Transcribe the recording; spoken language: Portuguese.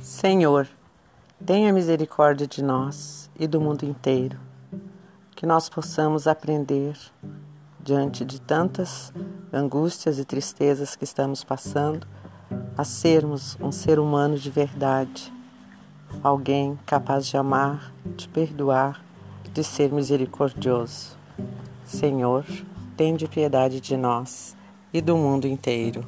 Senhor, tenha misericórdia de nós e do mundo inteiro, que nós possamos aprender, diante de tantas angústias e tristezas que estamos passando, a sermos um ser humano de verdade, alguém capaz de amar, de perdoar, de ser misericordioso. Senhor, tende piedade de nós e do mundo inteiro.